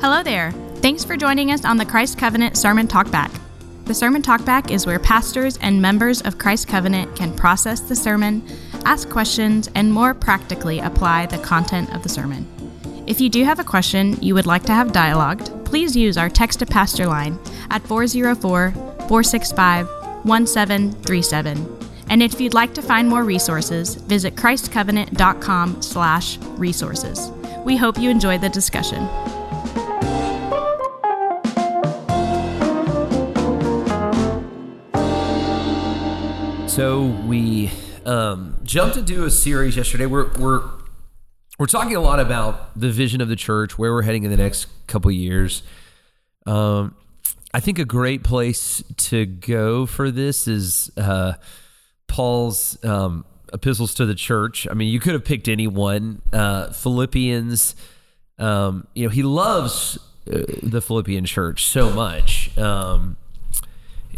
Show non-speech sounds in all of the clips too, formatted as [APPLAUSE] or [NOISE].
Hello there. Thanks for joining us on the Christ Covenant Sermon Talkback. The Sermon Talkback is where pastors and members of Christ Covenant can process the sermon, ask questions, and more practically apply the content of the sermon. If you do have a question you would like to have dialogued, please use our text to pastor line at 404 465 1737. And if you'd like to find more resources, visit christcovenant.com slash resources. We hope you enjoy the discussion. So we um, jumped into a series yesterday. We're we're we're talking a lot about the vision of the church, where we're heading in the next couple years. Um, I think a great place to go for this is uh, Paul's um, epistles to the church. I mean, you could have picked any one. Uh, Philippians. Um, you know, he loves uh, the Philippian church so much. Um,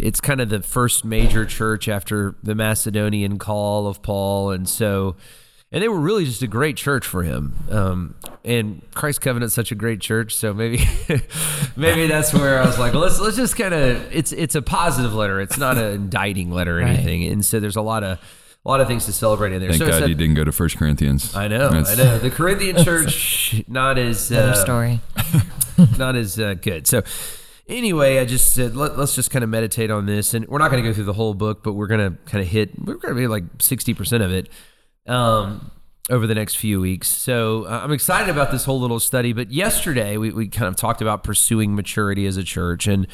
it's kind of the first major church after the Macedonian call of Paul, and so and they were really just a great church for him. Um, and Christ Covenant's such a great church, so maybe [LAUGHS] maybe that's where I was like, well, let's let's just kind of it's it's a positive letter. It's not an indicting letter or anything, and so there's a lot of a lot of things to celebrate in there. Thank so God instead- you didn't go to First Corinthians. I know, That's- I know. The Corinthian [LAUGHS] church not as uh, story. [LAUGHS] not as uh, good. So anyway, I just said let, us just kind of meditate on this, and we're not going to go through the whole book, but we're going to kind of hit. We're going to be like sixty percent of it um, over the next few weeks. So uh, I'm excited about this whole little study. But yesterday we we kind of talked about pursuing maturity as a church and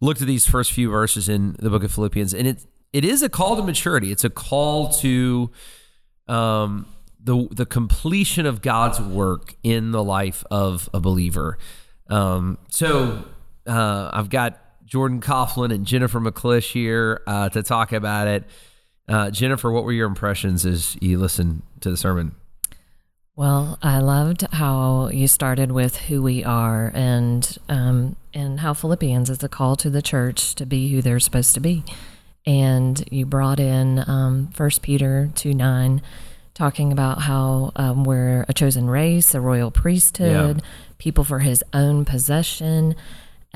looked at these first few verses in the book of Philippians, and it it is a call to maturity. It's a call to um, the the completion of God's work in the life of a believer. Um, so uh, I've got Jordan Coughlin and Jennifer McClish here uh, to talk about it. Uh, Jennifer, what were your impressions as you listened to the sermon? Well, I loved how you started with who we are and um, and how Philippians is a call to the church to be who they're supposed to be. And you brought in um, 1 Peter 2 9, talking about how um, we're a chosen race, a royal priesthood, people for his own possession.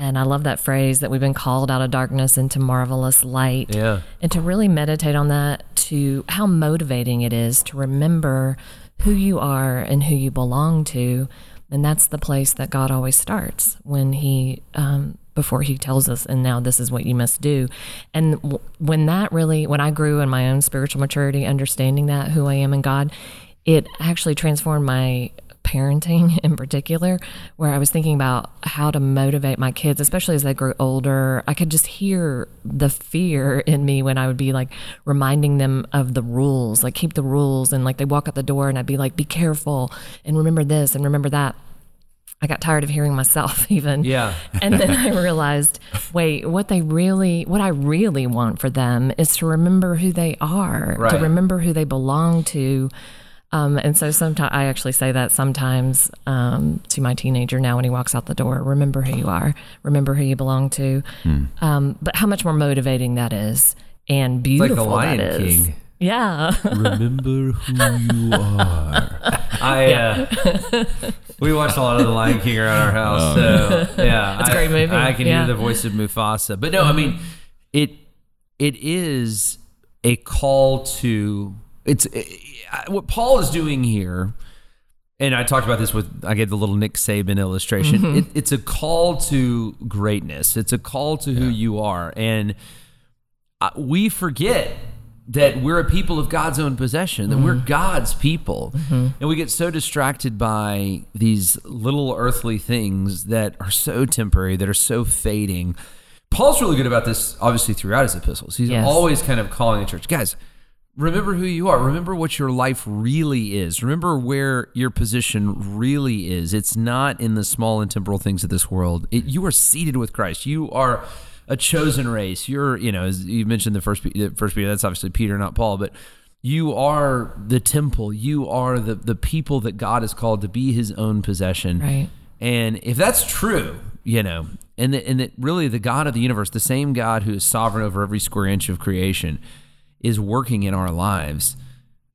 And I love that phrase that we've been called out of darkness into marvelous light. Yeah. And to really meditate on that, to how motivating it is to remember who you are and who you belong to. And that's the place that God always starts when He, um, before He tells us, and now this is what you must do. And w- when that really, when I grew in my own spiritual maturity, understanding that who I am in God, it actually transformed my parenting [LAUGHS] in particular, where I was thinking about how to motivate my kids, especially as they grew older. I could just hear the fear in me when I would be like reminding them of the rules, like keep the rules. And like they walk out the door and I'd be like, be careful and remember this and remember that. I got tired of hearing myself [LAUGHS] even. Yeah. And then [LAUGHS] I realized, wait, what they really, what I really want for them is to remember who they are, Right. to remember who they belong to. Um, and so sometimes I actually say that sometimes um, to my teenager now when he walks out the door remember who you are, remember who you belong to. Um, but how much more motivating that is and like beautiful the Lion that is. King. Yeah. [LAUGHS] Remember who you are. [LAUGHS] I uh, we watched a lot of the Lion King around our house. so yeah, It's a I- great movie. I can Yeah. hear the voice of Mufasa, but no, I mean it. It is a call to it's I- what Paul is doing here. And I talked about this with I gave the little Nick Saban illustration. Mm-hmm. It, it's a call to greatness. It's a call to who you are, and uh, we forget that we're a people of God's own possession, that we're God's people. And we get so distracted by these little earthly things that are so temporary, that are so fading. Paul's really good about this, obviously, throughout his epistles. He's Yes. always kind of calling the church, guys, remember who you are. Remember what your life really is. Remember where your position really is. It's not in the small and temporal things of this world. It, you are seated with Christ. You are a chosen race. You're, you know, as you mentioned the first, the first Peter. That's obviously Peter, not Paul, but you are the temple. You are the the people that God has called to be His own possession. Right. And if that's true, you know, and that, and that really the God of the universe, the same God who is sovereign over every square inch of creation, is working in our lives,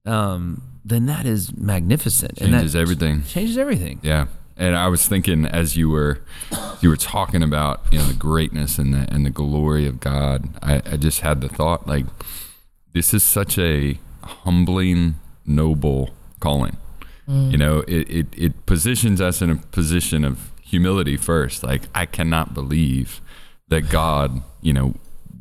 um, then that is magnificent. and Changes that everything. Changes everything. Yeah. And I was thinking as you were you were talking about you know the greatness and the and the glory of God. I, I just had the thought like this is such a humbling, noble calling. You know, it, it it positions us in a position of humility first. Like I cannot believe that God, you know,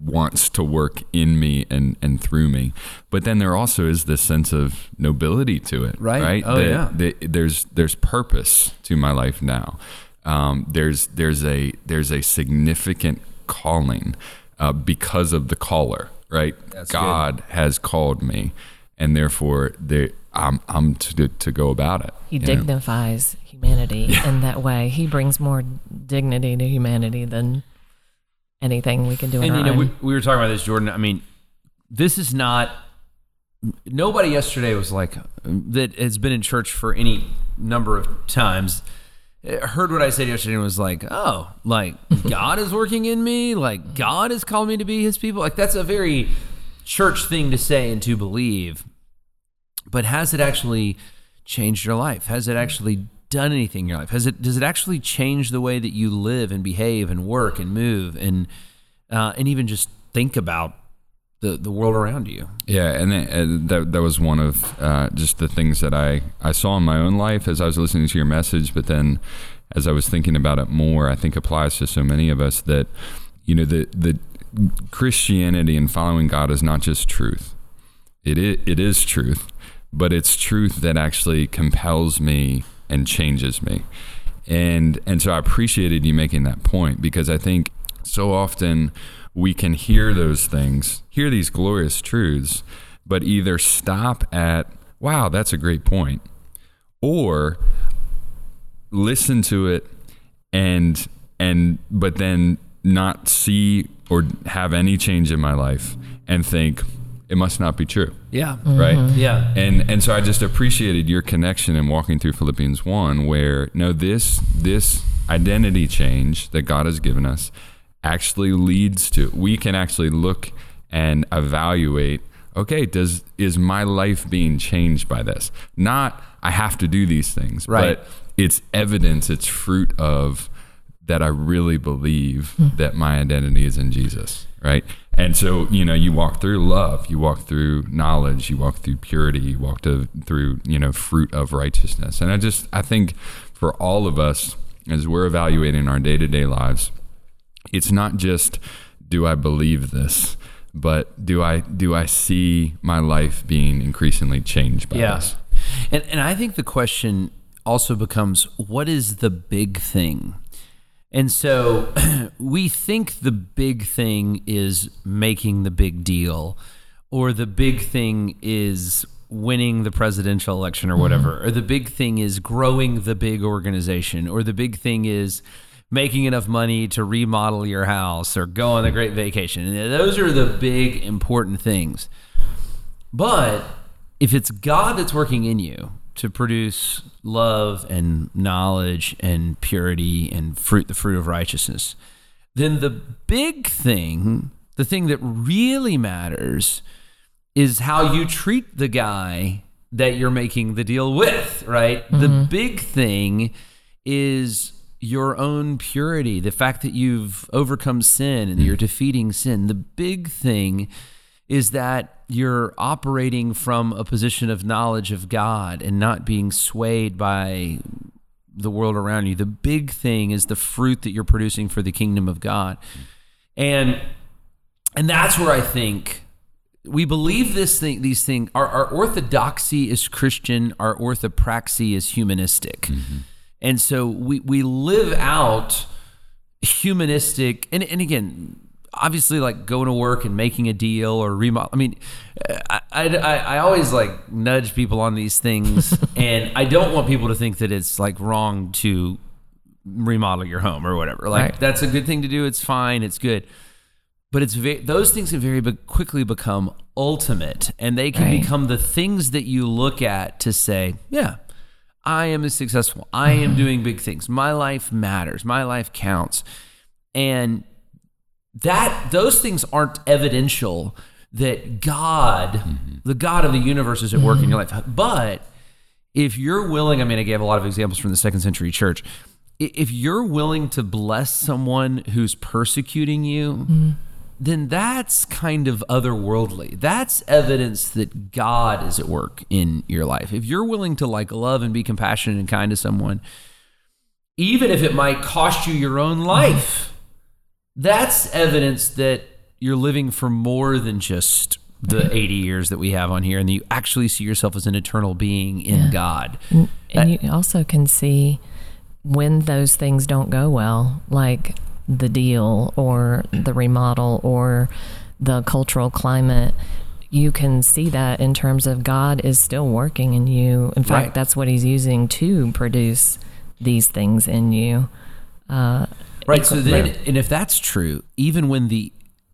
wants to work in me and, and through me. But then there also is this sense of nobility to it, Right. right? Oh, That- yeah. that there's there's purpose to my life now. Um, there's there's a there's a significant calling uh, because of the caller, right? That's God has called me, and therefore there I'm I'm to to go about it. He you know? dignifies humanity [LAUGHS] in that way. He brings more dignity to humanity than anything we can do and you know, we, we were talking about this, Jordan. I mean, this is not. Nobody yesterday was like that has been in church for any number of times. Heard what I said yesterday and was like, oh, like [LAUGHS] God is working in me, like God has called me to be His people. Like that's a very church thing to say and to believe. But has it actually changed your life? Has it actually done anything in your life? Has it does it actually change the way that you live and behave and work and move and uh, and even just think about the the world around you? Yeah, and, that that was one of uh, just the things that I I saw in my own life as I was listening to your message, but then as I was thinking about it more, I think applies to so many of us that you know the the Christianity and following God is not just truth. It is, it is truth, but it's truth that actually compels me and changes me. And and so I appreciated you making that point because I think so often we can hear those things, hear these glorious truths, but either stop at, wow, that's a great point, or listen to it and and but then not see or have any change in my life and think it must not be true Yeah, mm-hmm. right yeah, and and so I just appreciated your connection in walking through Philippians one, where no this this identity change that God has given us actually leads to we can actually look and evaluate. Okay, does is my life being changed by this? Not I have to do these things, Right. but it's evidence, it's fruit of that I really believe hmm. that my identity is in Jesus, right? And so, you know, you walk through love, you walk through knowledge, you walk through purity, you walk to, through, you know, fruit of righteousness. And I just, I think for all of us, as we're evaluating our day to day lives, it's not just do I believe this, but do I do I see my life being increasingly changed by yeah. this? And and I think the question also becomes, what is the big thing? And so [CLEARS THROAT] we think the big thing is making the big deal, or the big thing is winning the presidential election or mm-hmm. whatever, or the big thing is growing the big organization, or the big thing is making enough money to remodel your house or go on a great vacation. And those are the big important things. But if it's God that's working in you to produce love and knowledge and purity and fruit, the fruit of righteousness, then the big thing, the thing that really matters, is how you treat the guy that you're making the deal with, right? The mm-hmm. big thing is your own purity, the fact that you've overcome sin and you're mm. defeating sin. The big thing is that you're operating from a position of knowledge of God and not being swayed by the world around you. The big thing is the fruit that you're producing for the kingdom of God. And and that's where I think we believe this thing these things our, our orthodoxy is Christian, our orthopraxy is humanistic. Mm-hmm. And so we we live out humanistic and, and again obviously like going to work and making a deal or remodel i mean I, I, I always like nudge people on these things [LAUGHS] and i don't want people to think that it's like wrong to remodel your home or whatever. Like Right. that's a good thing to do. It's fine. It's good. But it's ve- those things can very quickly become ultimate and they can Right. become the things that you look at to say yeah i am successful i am mm-hmm. doing big things. My life matters. My life counts. And that those things aren't evidential that god mm-hmm. the god of the universe is at work in your mm-hmm. life but if you're willing, I mean, I gave a lot of examples from the second century church. If you're willing to bless someone who's persecuting you, mm-hmm. then that's kind of otherworldly. That's evidence that God is at work in your life. If you're willing to like love and be compassionate and kind to someone, even if it might cost you your own life, that's evidence that you're living for more than just the mm. 80 years that we have on here and that you actually see yourself as an eternal being in God. Mm. Uh, and you also can see when those things don't go well, like the deal or the remodel or the cultural climate. You can see that in terms of God is still working in you. In fact, Right. that's what He's using to produce these things in you. Uh, Right. So then, and if that's true, even when the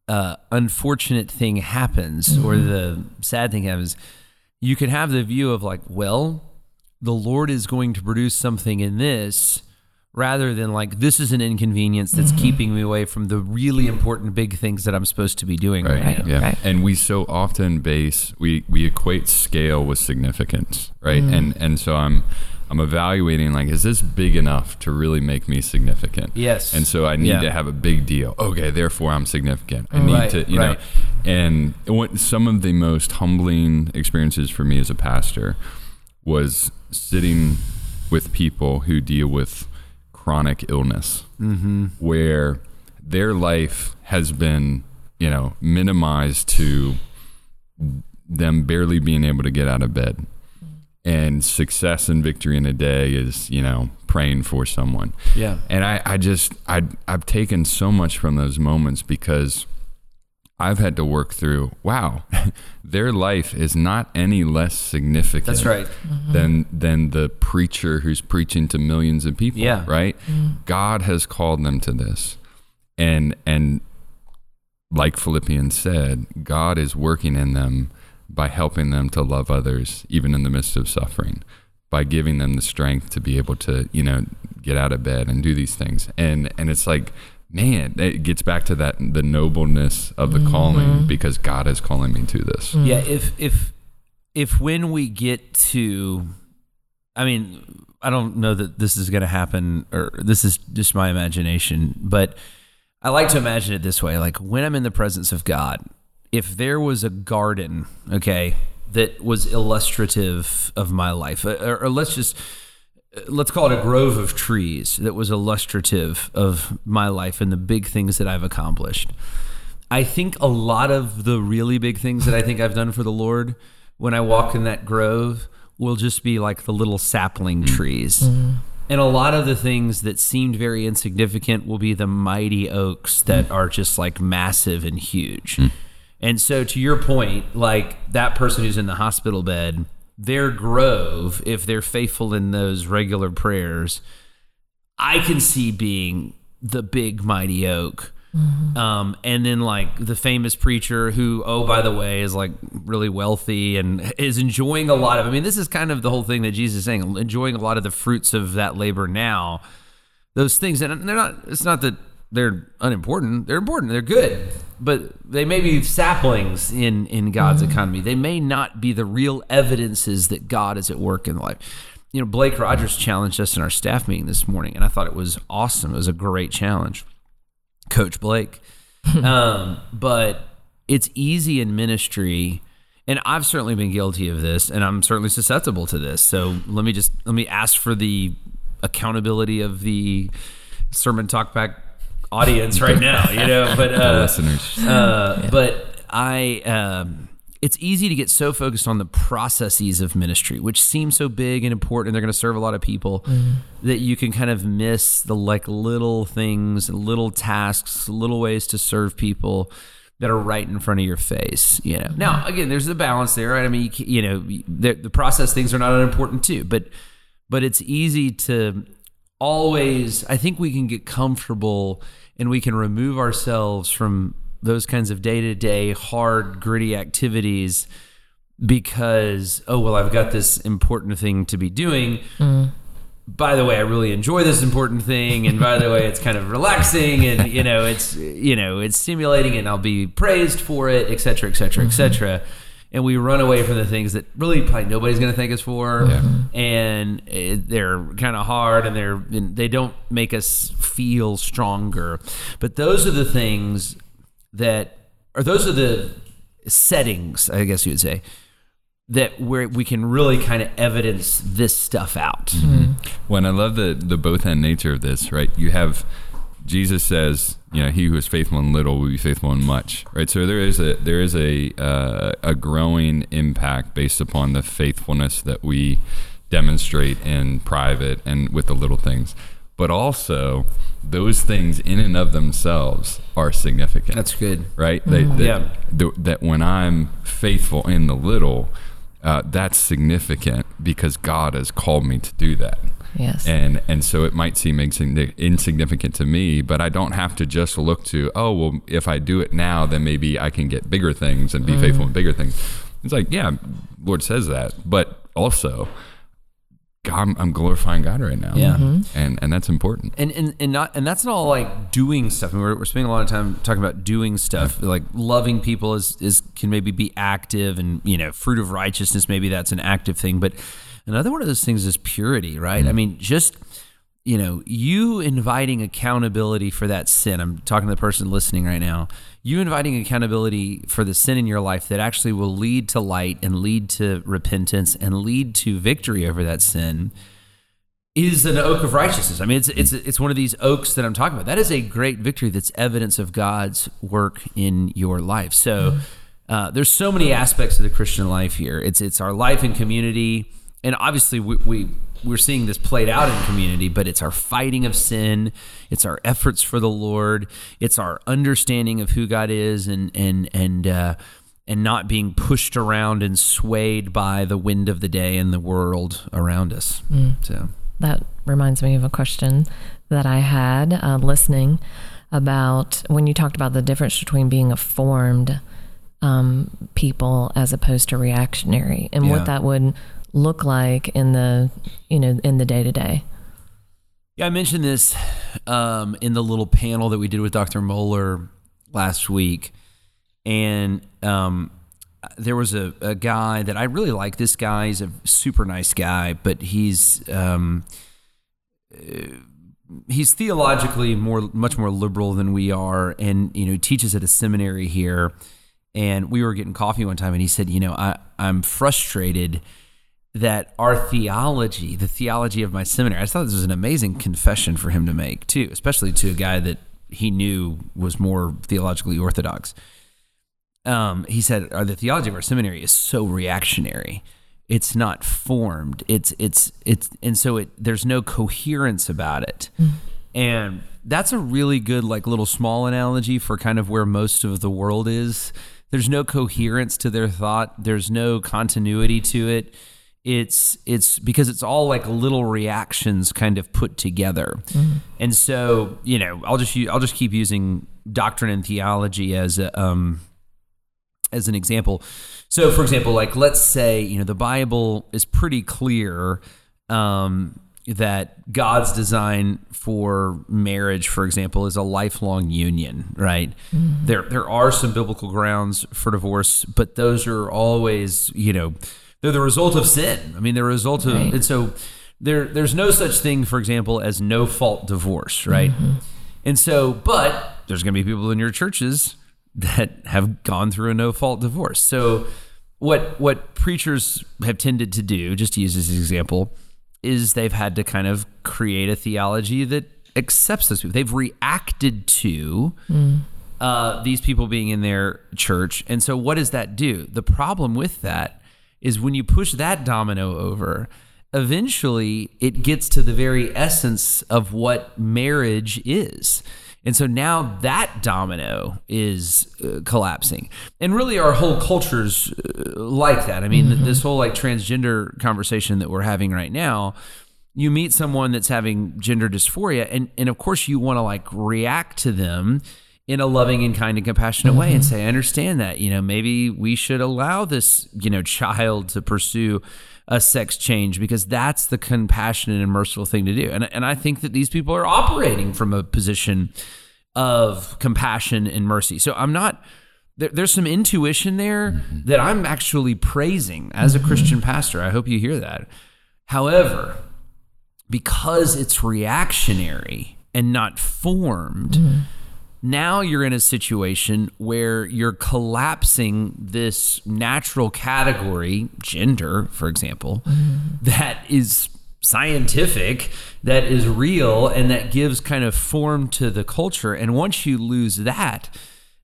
uh, unfortunate thing happens mm-hmm. or the sad thing happens, you can have the view of like, well, the Lord is going to produce something in this rather than like, this is an inconvenience that's mm-hmm. keeping me away from the really important big things that I'm supposed to be doing right, Right. Yeah. Right. And we so often base we we equate scale with significance, right? Mm. And and so I'm I'm evaluating like is this big enough to really make me significant? Yes. And so I need Yeah. to have a big deal. Okay, therefore I'm significant. I need Right, to, you right. know. And what some of the most humbling experiences for me as a pastor was sitting with people who deal with chronic illness Mm-hmm. where their life has been, you know, minimized to them barely being able to get out of bed. And success and victory in a day is, you know, praying for someone. Yeah. And I, I just, I, I've taken so much from those moments because I've had to work through, wow, [LAUGHS] their life is not any less significant That's right. Mm-hmm. than than the preacher who's preaching to millions of people. Yeah. Right? Mm-hmm. God has called them to this. And and like Philippians said, God is working in them by helping them to love others even in the midst of suffering, by giving them the strength to be able to, you know, get out of bed and do these things. And and it's like Man, it gets back to that the nobleness of the mm-hmm. calling because God is calling me to this. Mm-hmm. Yeah, if if if when we get to I mean, I don't know that this is going to happen or this is just my imagination, but I like to imagine it this way, like when I'm in the presence of God, if there was a garden, okay, that was illustrative of my life, uh, or, or let's just uh, let's call it a grove of trees that was illustrative of my life and the big things that I've accomplished. I think a lot of the really big things that I think I've done for the Lord when I walk in that grove will just be like the little sapling mm-hmm. trees. Mm-hmm. And a lot of the things that seemed very insignificant will be the mighty oaks that mm. are just like massive and huge. Mm. And so, to your point, like that person who's in the hospital bed, their grove, if they're faithful in those regular prayers, I can see being the big mighty oak. Um, and then like the famous preacher who, oh, by the way, is like really wealthy and is enjoying a lot of. I mean, this is kind of the whole thing that Jesus is saying, enjoying a lot of the fruits of that labor now. Those things, and they're not. It's not that they're unimportant. They're important. They're good, but they may be saplings in in God's economy. They may not be the real evidences that God is at work in life. You know, Blake Rogers challenged us in our staff meeting this morning, and I thought it was awesome. It was a great challenge. Coach Blake. [LAUGHS] um, but it's easy in ministry, and I've certainly been guilty of this, and I'm certainly susceptible to this. So let me just let me ask for the accountability of the sermon talkback audience right now. You know, but [LAUGHS] The uh, listeners. uh, but I, um, it's easy to get so focused on the processes of ministry, which seem so big and important, and they're going to serve a lot of people, that you can kind of miss the like little things, little tasks, little ways to serve people that are right in front of your face. You know. Now, again, there's the balance there, right? I mean, you, you know, the, the process things are not unimportant too, but but it's easy to always i think we can get comfortable and we can remove ourselves from those kinds of day-to-day hard gritty activities because oh well i've got this important thing to be doing. Mm. By the way i really enjoy this important thing. And by the way it's kind of relaxing and you know it's you know it's stimulating and i'll be praised for it et cetera et cetera et mm-hmm. cetera and we run away from the things that really probably nobody's going to thank us for, Yeah. Mm-hmm. and it, they're kind of hard, and they're and they don't make us feel stronger. But those are the things that, or those are the settings, I guess you would say, that where we can really kind of evidence this stuff out. Mm-hmm. When I love the the both end nature of this, right? You have Jesus says, you know, he who is faithful in little will be faithful in much, right? So there is a there is a uh, a growing impact based upon the faithfulness that we demonstrate in private and with the little things, but also those things in and of themselves are significant That's good. right? They, that, Yeah. the- that when I'm faithful in the little, uh, that's significant because God has called me to do that. Yes. And and so it might seem insignificant to me, but I don't have to just look to oh well if I do it now then maybe I can get bigger things and be mm-hmm. faithful in bigger things. It's like yeah, Lord says that, but also God, I'm, I'm glorifying God right now. Yeah. Mm-hmm. and and that's important. and and and not and that's not all like doing stuff. I mean, we're, we're spending a lot of time talking about doing stuff. Like loving people is is can maybe be active, and you know, fruit of righteousness maybe that's an active thing. But another one of those things is purity, right? I mean, just you know, you inviting accountability for that sin. I'm talking to the person listening right now. You inviting accountability for the sin in your life that actually will lead to light and lead to repentance and lead to victory over that sin is an oak of righteousness. I mean, it's it's it's one of these oaks that I'm talking about. That is a great victory. That's evidence of God's work in your life. So uh, there's so many aspects of the Christian life here. It's it's our life in community, and obviously we. we we're seeing this played out in community, but it's our fighting of sin, it's our efforts for the Lord, it's our understanding of who God is, and and and uh, and not being pushed around and swayed by the wind of the day and the world around us. So That reminds me of a question that I had uh, listening about when you talked about the difference between being a formed um, people as opposed to reactionary, and Yeah. what that would look like in the you know in the day to day. Yeah, I mentioned this um, in the little panel that we did with Dr. Mohler last week. And um, there was a, a guy that I really like. This guy is a super nice guy, but he's um, uh, he's theologically more much more liberal than we are, and you know he teaches at a seminary here. And we were getting coffee one time, and he said, "You know, I I'm frustrated." That our theology, the theology of my seminary, I thought this was an amazing confession for him to make too, especially to a guy that he knew was more theologically orthodox. Um, he said, "Our the theology of our seminary is so reactionary. It's not formed. It's it's it's, and so it there's no coherence about it." And that's a really good like little small analogy for kind of where most of the world is. There's no coherence to their thought. There's no continuity to it it's it's because it's all like little reactions kind of put together. And so you know i'll just i'll just keep using doctrine and theology as a, um as an example. So for example like let's say you know the bible is pretty clear um that God's design for marriage, for example, is a lifelong union, right? There, there are some biblical grounds for divorce, but those are always, you know, they're the result of sin. I mean, they're a result of, Right. and so there, there's no such thing, for example, as no fault divorce, right? And so, but there's going to be people in your churches that have gone through a no fault divorce. So, what what preachers have tended to do, just to use this example, is they've had to kind of create a theology that accepts those people. They've reacted to uh, these people being in their church. And so, what does that do? The problem with that is when you push that domino over, eventually it gets to the very essence of what marriage is. And so now that domino is uh, collapsing. And really, our whole culture's uh, like that. I mean, th- this whole like transgender conversation that we're having right now, you meet someone that's having gender dysphoria, and, and of course, you want to like react to them in a loving and kind and compassionate way and mm-hmm. say, I understand that, you know, maybe we should allow this, you know, child to pursue a sex change because that's the compassionate and merciful thing to do. And, and I think that these people are operating from a position of compassion and mercy. So I'm not there, there's some intuition there mm-hmm. that I'm actually praising as a mm-hmm. Christian pastor. I hope you hear that. However, because it's reactionary and not formed, now you're in a situation where you're collapsing this natural category, gender, for example, that is scientific, that is real, and that gives kind of form to the culture. And once you lose that,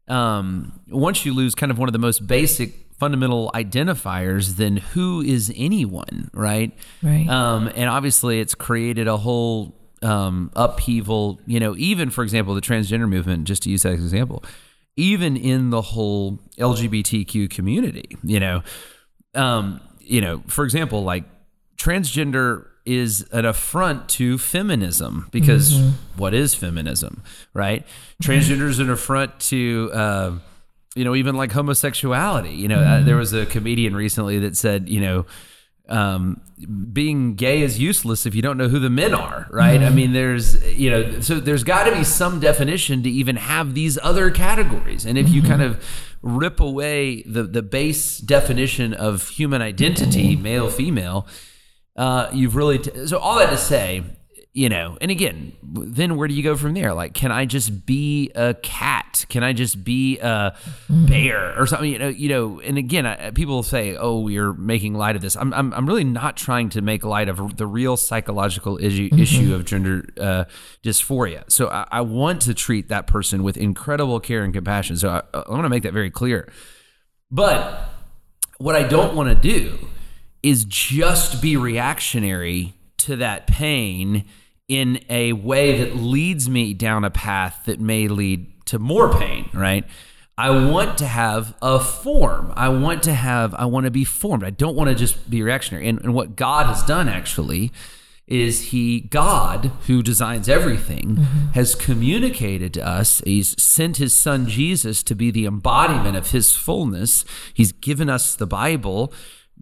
um, once you lose kind of one of the most basic fundamental identifiers, then who is anyone, right? Right. Um, and obviously, it's created a whole um, upheaval. You know, even for example, the transgender movement, just to use that as an example, even in the whole LGBTQ community, you know, um, you know, for example, like transgender is an affront to feminism because what is feminism, right? Transgender is an affront to. Uh, you know, even like homosexuality. You know, uh, there was a comedian recently that said, you know, um, being gay is useless if you don't know who the men are, right? I mean, there's, you know, so there's got to be some definition to even have these other categories. And if you kind of rip away the the base definition of human identity, male, female, uh, you've really t- so all that to say you know and again then where do you go from there? Like can i just be a cat? Can i just be a bear or something? You know you know and again I, people say oh you're making light of this. I'm, I'm i'm really not trying to make light of the real psychological issue issue of gender uh, dysphoria. So I, I want to treat that person with incredible care and compassion. So i, I want to make that very clear. But what I don't want to do is just be reactionary to that pain in a way that leads me down a path that may lead to more pain, right? I want to have a form. I want to have, I want to be formed. I don't want to just be reactionary. And, and what God has done actually is He, God, who designs everything, mm-hmm. has communicated to us. He's sent His Son Jesus to be the embodiment of His fullness. He's given us the Bible,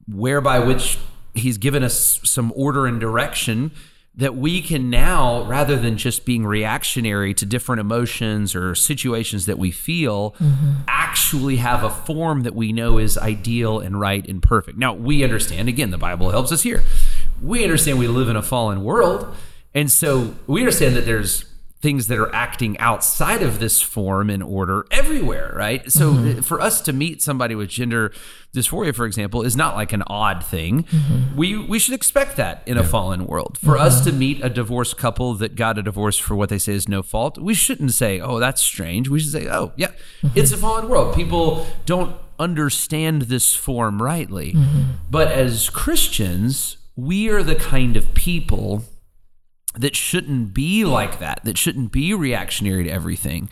whereby which He's given us some order and direction that we can now, rather than just being reactionary to different emotions or situations that we feel, mm-hmm. actually have a form that we know is ideal and right and perfect. Now, we understand, again, the Bible helps us here. We understand we live in a fallen world. And so we understand that there's things that are acting outside of this form and order everywhere, right? So mm-hmm. uh, for us to meet somebody with gender dysphoria, for example, is not like an odd thing. Mm-hmm. We we should expect that in a fallen world. For mm-hmm. us to meet a divorced couple that got a divorce for what they say is no fault, we shouldn't say, "Oh, that's strange." We should say, "Oh, yeah, it's a fallen world. People don't understand this form rightly." But as Christians, we are the kind of people that shouldn't be like that, that shouldn't be reactionary to everything,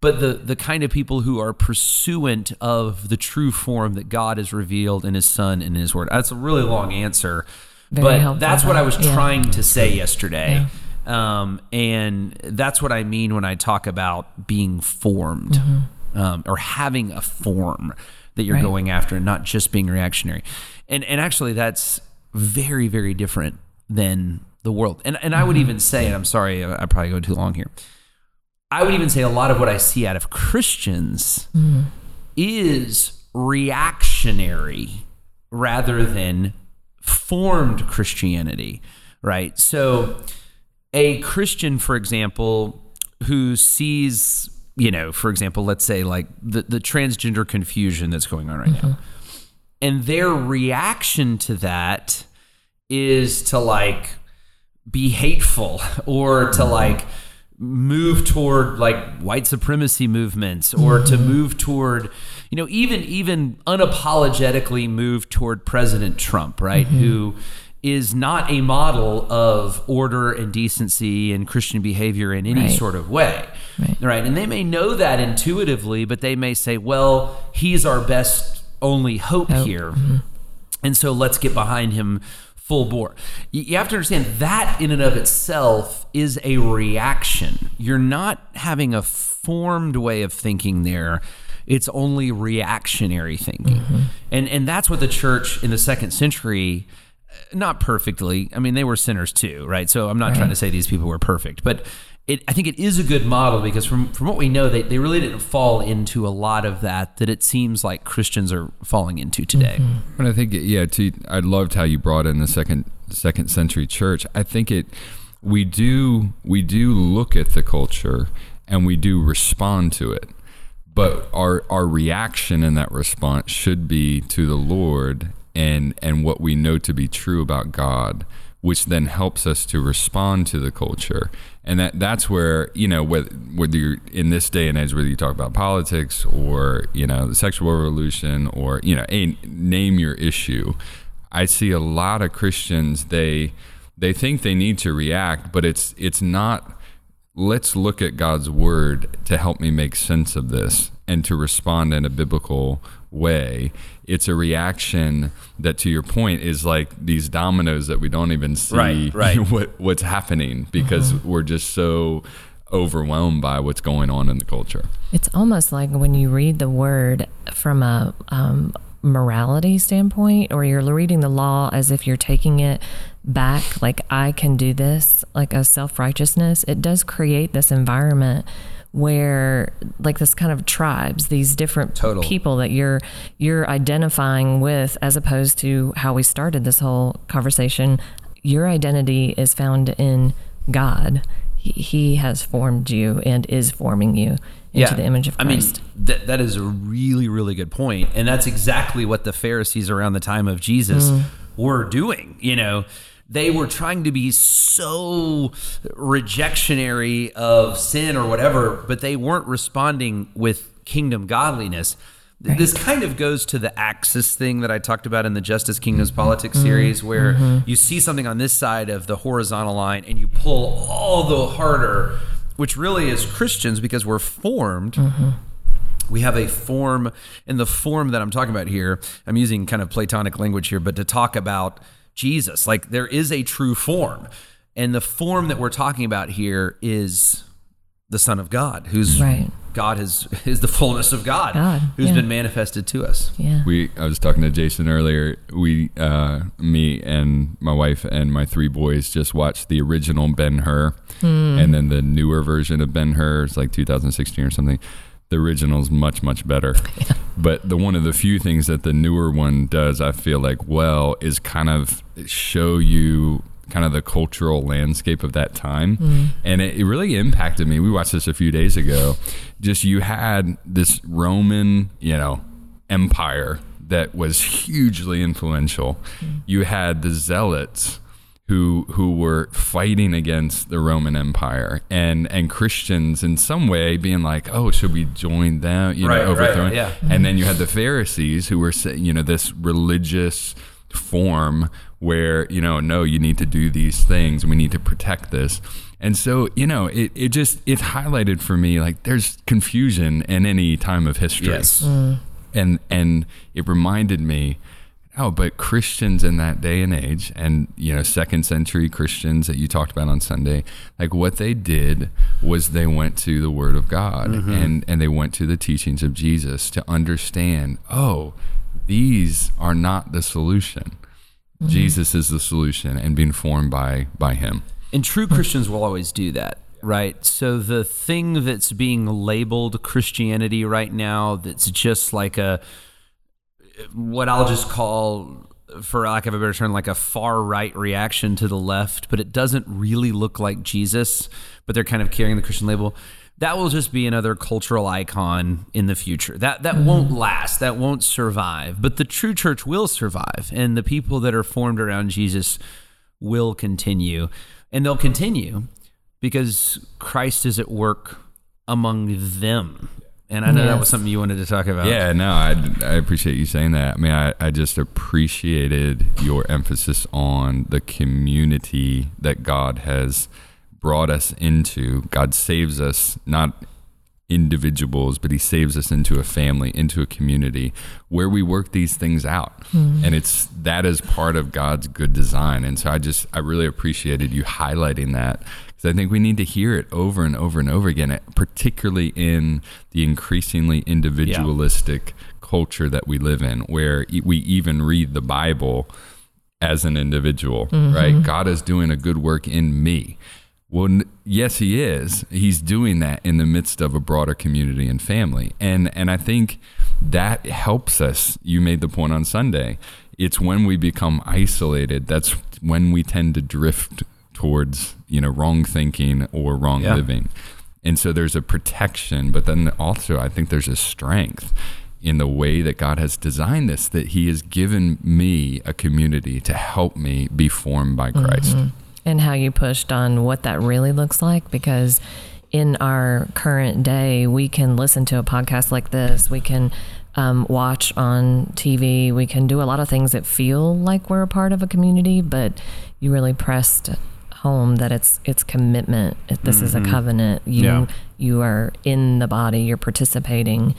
but the, the kind of people who are pursuant of the true form that God has revealed in His Son and in His Word. That's a really long answer, Very but helpful, that's what I was yeah. trying to say yesterday. Um, and that's what I mean when I talk about being formed um, or having a form that you're Mm-hmm. Right. going after and not just being reactionary. And, and actually, that's very, very different than the world. And, and I would mm-hmm. even say, and I'm sorry, I I probably go too long here. I would even say a lot of what I see out of Christians mm. is reactionary rather than formed Christianity, right? So, a Christian, for example, who sees, you know, for example, let's say like the, the transgender confusion that's going on right now, mm-hmm. and their reaction to that is to like be hateful or to mm-hmm. like move toward like white supremacy movements or to mm-hmm. move toward you know even even unapologetically move toward president trump right mm-hmm. who is not a model of order and decency and christian behavior in any Right. sort of way Right. right? And they may know that intuitively but they may say well he's our best only hope here and so let's get behind him full bore. You have to understand that in and of itself is a reaction. You're not having a formed way of thinking there. It's only reactionary thinking. Mm-hmm. And and that's what the church in the second century uh, not perfectly. I mean, they were sinners too, right? So I'm not trying to say these people were perfect, but it, I think it is a good model because from from what we know, they, they really didn't fall into a lot of that that it seems like Christians are falling into today. Mm-hmm. And I think, yeah, to, I loved how you brought in the second second century church. I think it we do we do look at the culture and we do respond to it, but our our reaction in that response should be to the Lord and and what we know to be true about God, which then helps us to respond to the culture. And that that's where you know whether whether you're in this day and age, whether you talk about politics or you know the sexual revolution or you know a, name your issue, I see a lot of Christians they they think they need to react, but it's it's not. Let's look at God's word to help me make sense of this and to respond in a biblical way. It's a reaction that, to your point, is like these dominoes that we don't even see Right, right. [LAUGHS] what what's happening because we're just so overwhelmed by what's going on in the culture. It's almost like when you read the word from a um, morality standpoint, or you're reading the law as if you're taking it back, like I can do this, like a self righteousness. It does create this environment where like this kind of tribes these different Total. people that you're you're identifying with as opposed to how we started this whole conversation your identity is found in god he, he has formed you and is forming you into the image of I mean, christ that that is a really really good point, and that's exactly what the Pharisees around the time of Jesus Mm. were doing. You know, they were trying to be so rejectionary of sin or whatever, but they weren't responding with kingdom godliness. This kind of goes to the axis thing that I talked about in the Justice Kingdoms mm-hmm. Politics Mm-hmm. series, where mm-hmm. you see something on this side of the horizontal line and you pull all the harder, which really is Christians because we're formed mm-hmm. we have a form in the form that I'm talking about here. I'm using kind of Platonic language here, but to talk about Jesus, like there is a true form. And the form that we're talking about here is the Son of God, who's Right. God is is the fullness of God, God, who's yeah. been manifested to us. yeah We I was talking to Jason earlier. We uh, me and my wife and my three boys just watched the original Ben Hur, and then the newer version of Ben Hur. It's like 2016 or something. The original's much much better. [LAUGHS] But the one of the few things that the newer one does, I feel like, well, is kind of show you kind of the cultural landscape of that time. Mm-hmm. And it, it really impacted me. We watched this a few days ago. Just you had this Roman, you know, empire that was hugely influential. Mm-hmm. You had the zealots who who were fighting against the Roman Empire and and Christians in some way being like, oh, should we join them? You Right, know, right, overthrowing. yeah. And then you had the Pharisees who were saying, you know, this religious form where you know no you need to do these things we need to protect this and so you know it, it just it highlighted for me like there's confusion in any time of history Yes. Mm. and and it reminded me oh but christians in that day and age and you know second century christians that you talked about on sunday like what they did was they went to the word of god mm-hmm. and and they went to the teachings of jesus to understand oh these are not the solution. Mm-hmm. Jesus is the solution and being formed by by him. And true Christians will always do that, right? So the thing that's being labeled Christianity right now, that's just like a, what I'll just call, for lack of a better term, like a far right reaction to the left, but it doesn't really look like Jesus, but they're kind of carrying the Christian label. That will just be another cultural icon in the future. That that mm-hmm. won't last. That won't survive. But the true church will survive, and the people that are formed around Jesus will continue. And they'll continue because Christ is at work among them. And I know that was something you wanted to talk about. Yeah, no, I, I appreciate you saying that. I mean, I, I just appreciated your emphasis on the community that God has brought us into. God saves us, not individuals, but He saves us into a family, into a community where we work these things out. Hmm. And it's that is part of God's good design. And so I just, I really appreciated you highlighting that because I think we need to hear it over and over and over again, eh, particularly in the increasingly individualistic culture that we live in, where we even read the Bible as an individual, mm-hmm. right? God is doing a good work in me. Well, yes, he is. He's doing that in the midst of a broader community and family, and and I think that helps us. You made the point on Sunday. It's when we become isolated that's when we tend to drift towards you know wrong thinking or wrong Yeah. living, and so there's a protection, but then also I think there's a strength in the way that God has designed this that He has given me a community to help me be formed by Christ. and how you pushed on what that really looks like because in our current day we can listen to a podcast like this we can um, watch on tv we can do a lot of things that feel like we're a part of a community but you really pressed home that it's it's commitment It- this is a covenant you Yeah. you are in the body you're participating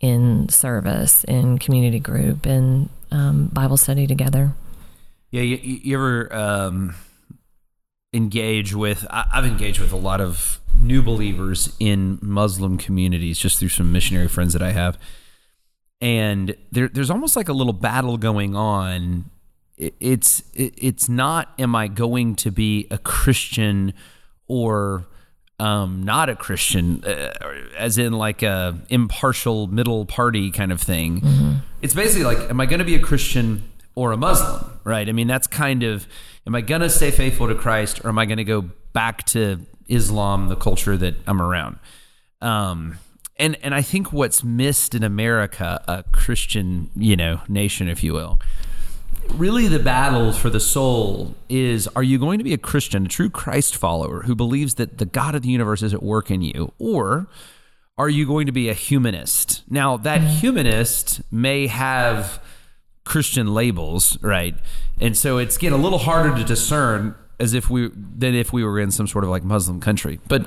in service in community group in um, bible study together Yeah, you, you you ever um, engage with? I, I've engaged with a lot of new believers in Muslim communities just through some missionary friends that I have, and there, there's almost like a little battle going on. It, it's it's not. Am I going to be a Christian or um, not a Christian, uh, as in like a impartial middle party kind of thing. It's basically like, am I going to be a Christian or a Muslim? Right. I mean, that's kind of, am I going to stay faithful to Christ or am I going to go back to Islam, the culture that I'm around? Um, and and I think what's missed in America, a Christian, you know, nation, if you will, really the battle for the soul is are you going to be a Christian, a true Christ follower who believes that the God of the universe is at work in you, or are you going to be a humanist? Now, that mm-hmm. humanist may have Christian labels, right? And so it's getting a little harder to discern as if we than if we were in some sort of like Muslim country. But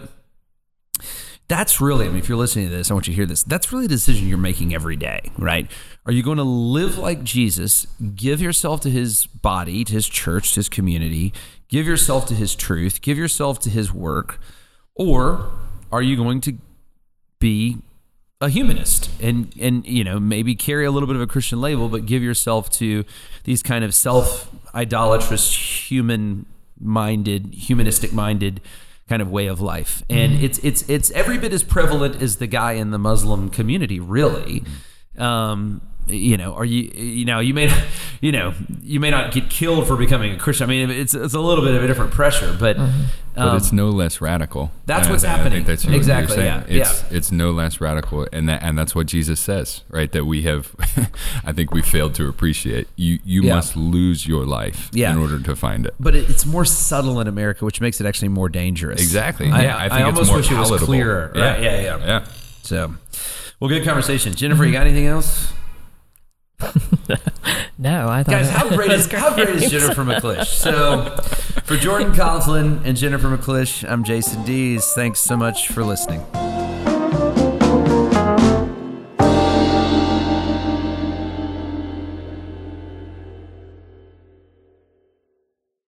that's really, I mean, if you're listening to this, I want you to hear this. That's really a decision you're making every day, right? Are you going to live like Jesus, give yourself to his body, to his church, to his community, give yourself to his truth, give yourself to his work, or are you going to be a humanist and and you know maybe carry a little bit of a christian label but give yourself to these kind of self idolatrous human minded humanistic minded kind of way of life. And it's it's it's every bit as prevalent as the guy in the muslim community really. Um you know are you you know you may not, you know you may not get killed for becoming a christian i mean it's it's a little bit of a different pressure but But um, it's no less radical. that's And I what's think- I happening. think that's what you're Exactly, saying. yeah, It's it's no less radical, and that and that's what Jesus says, right? That we have, [LAUGHS] I think we failed to appreciate. You you Yeah. must lose your life Yeah. in order to find it. but it, it's more subtle in America, which makes it actually more dangerous. Exactly. I, Yeah, I think it's almost more wish it was palatable. clearer. Yeah. Yeah, yeah. Yeah. So, well, good conversation, Jennifer. You got anything else, [LAUGHS] no i thought guys? How great is how great is Jennifer McClish? So, for Jordan Coughlin and Jennifer McClish, I'm Jason Dees. Thanks so much for listening.